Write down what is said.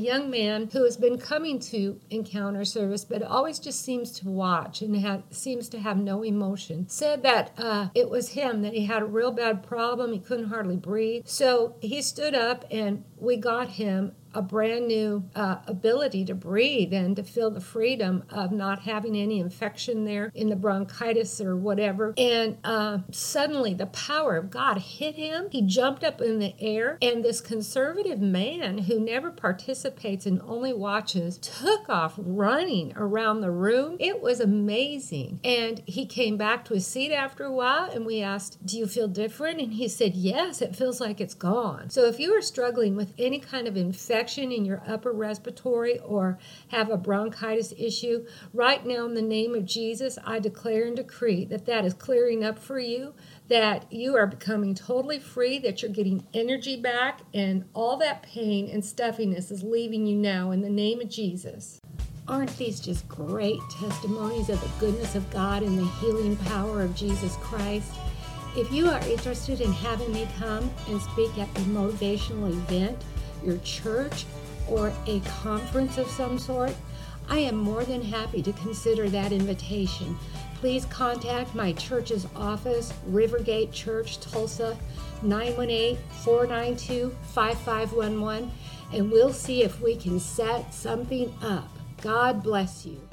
A young man who has been coming to encounter service, but always just seems to watch and seems to have no emotion, said that uh, it was him, that he had a real bad problem. He couldn't hardly breathe. So he stood up and we got him a brand new uh, ability to breathe and to feel the freedom of not having any infection there in the bronchitis or whatever. And uh, suddenly the power of God hit him. He jumped up in the air, and this conservative man who never participates and only watches took off running around the room. It was amazing. And he came back to his seat after a while, and we asked, Do you feel different? And he said, Yes, it feels like it's gone. So if you are struggling with any kind of infection, infection in your upper respiratory or have a bronchitis issue, right now in the name of Jesus, I declare and decree that that is clearing up for you, that you are becoming totally free, that you're getting energy back, and all that pain and stuffiness is leaving you now in the name of Jesus. Aren't these just great testimonies of the goodness of God and the healing power of Jesus Christ? If you are interested in having me come and speak at a motivational event, your church, or a conference of some sort, I am more than happy to consider that invitation. Please contact my church's office, Rivergate Church, Tulsa, 918 492 5511, and we'll see if we can set something up. God bless you.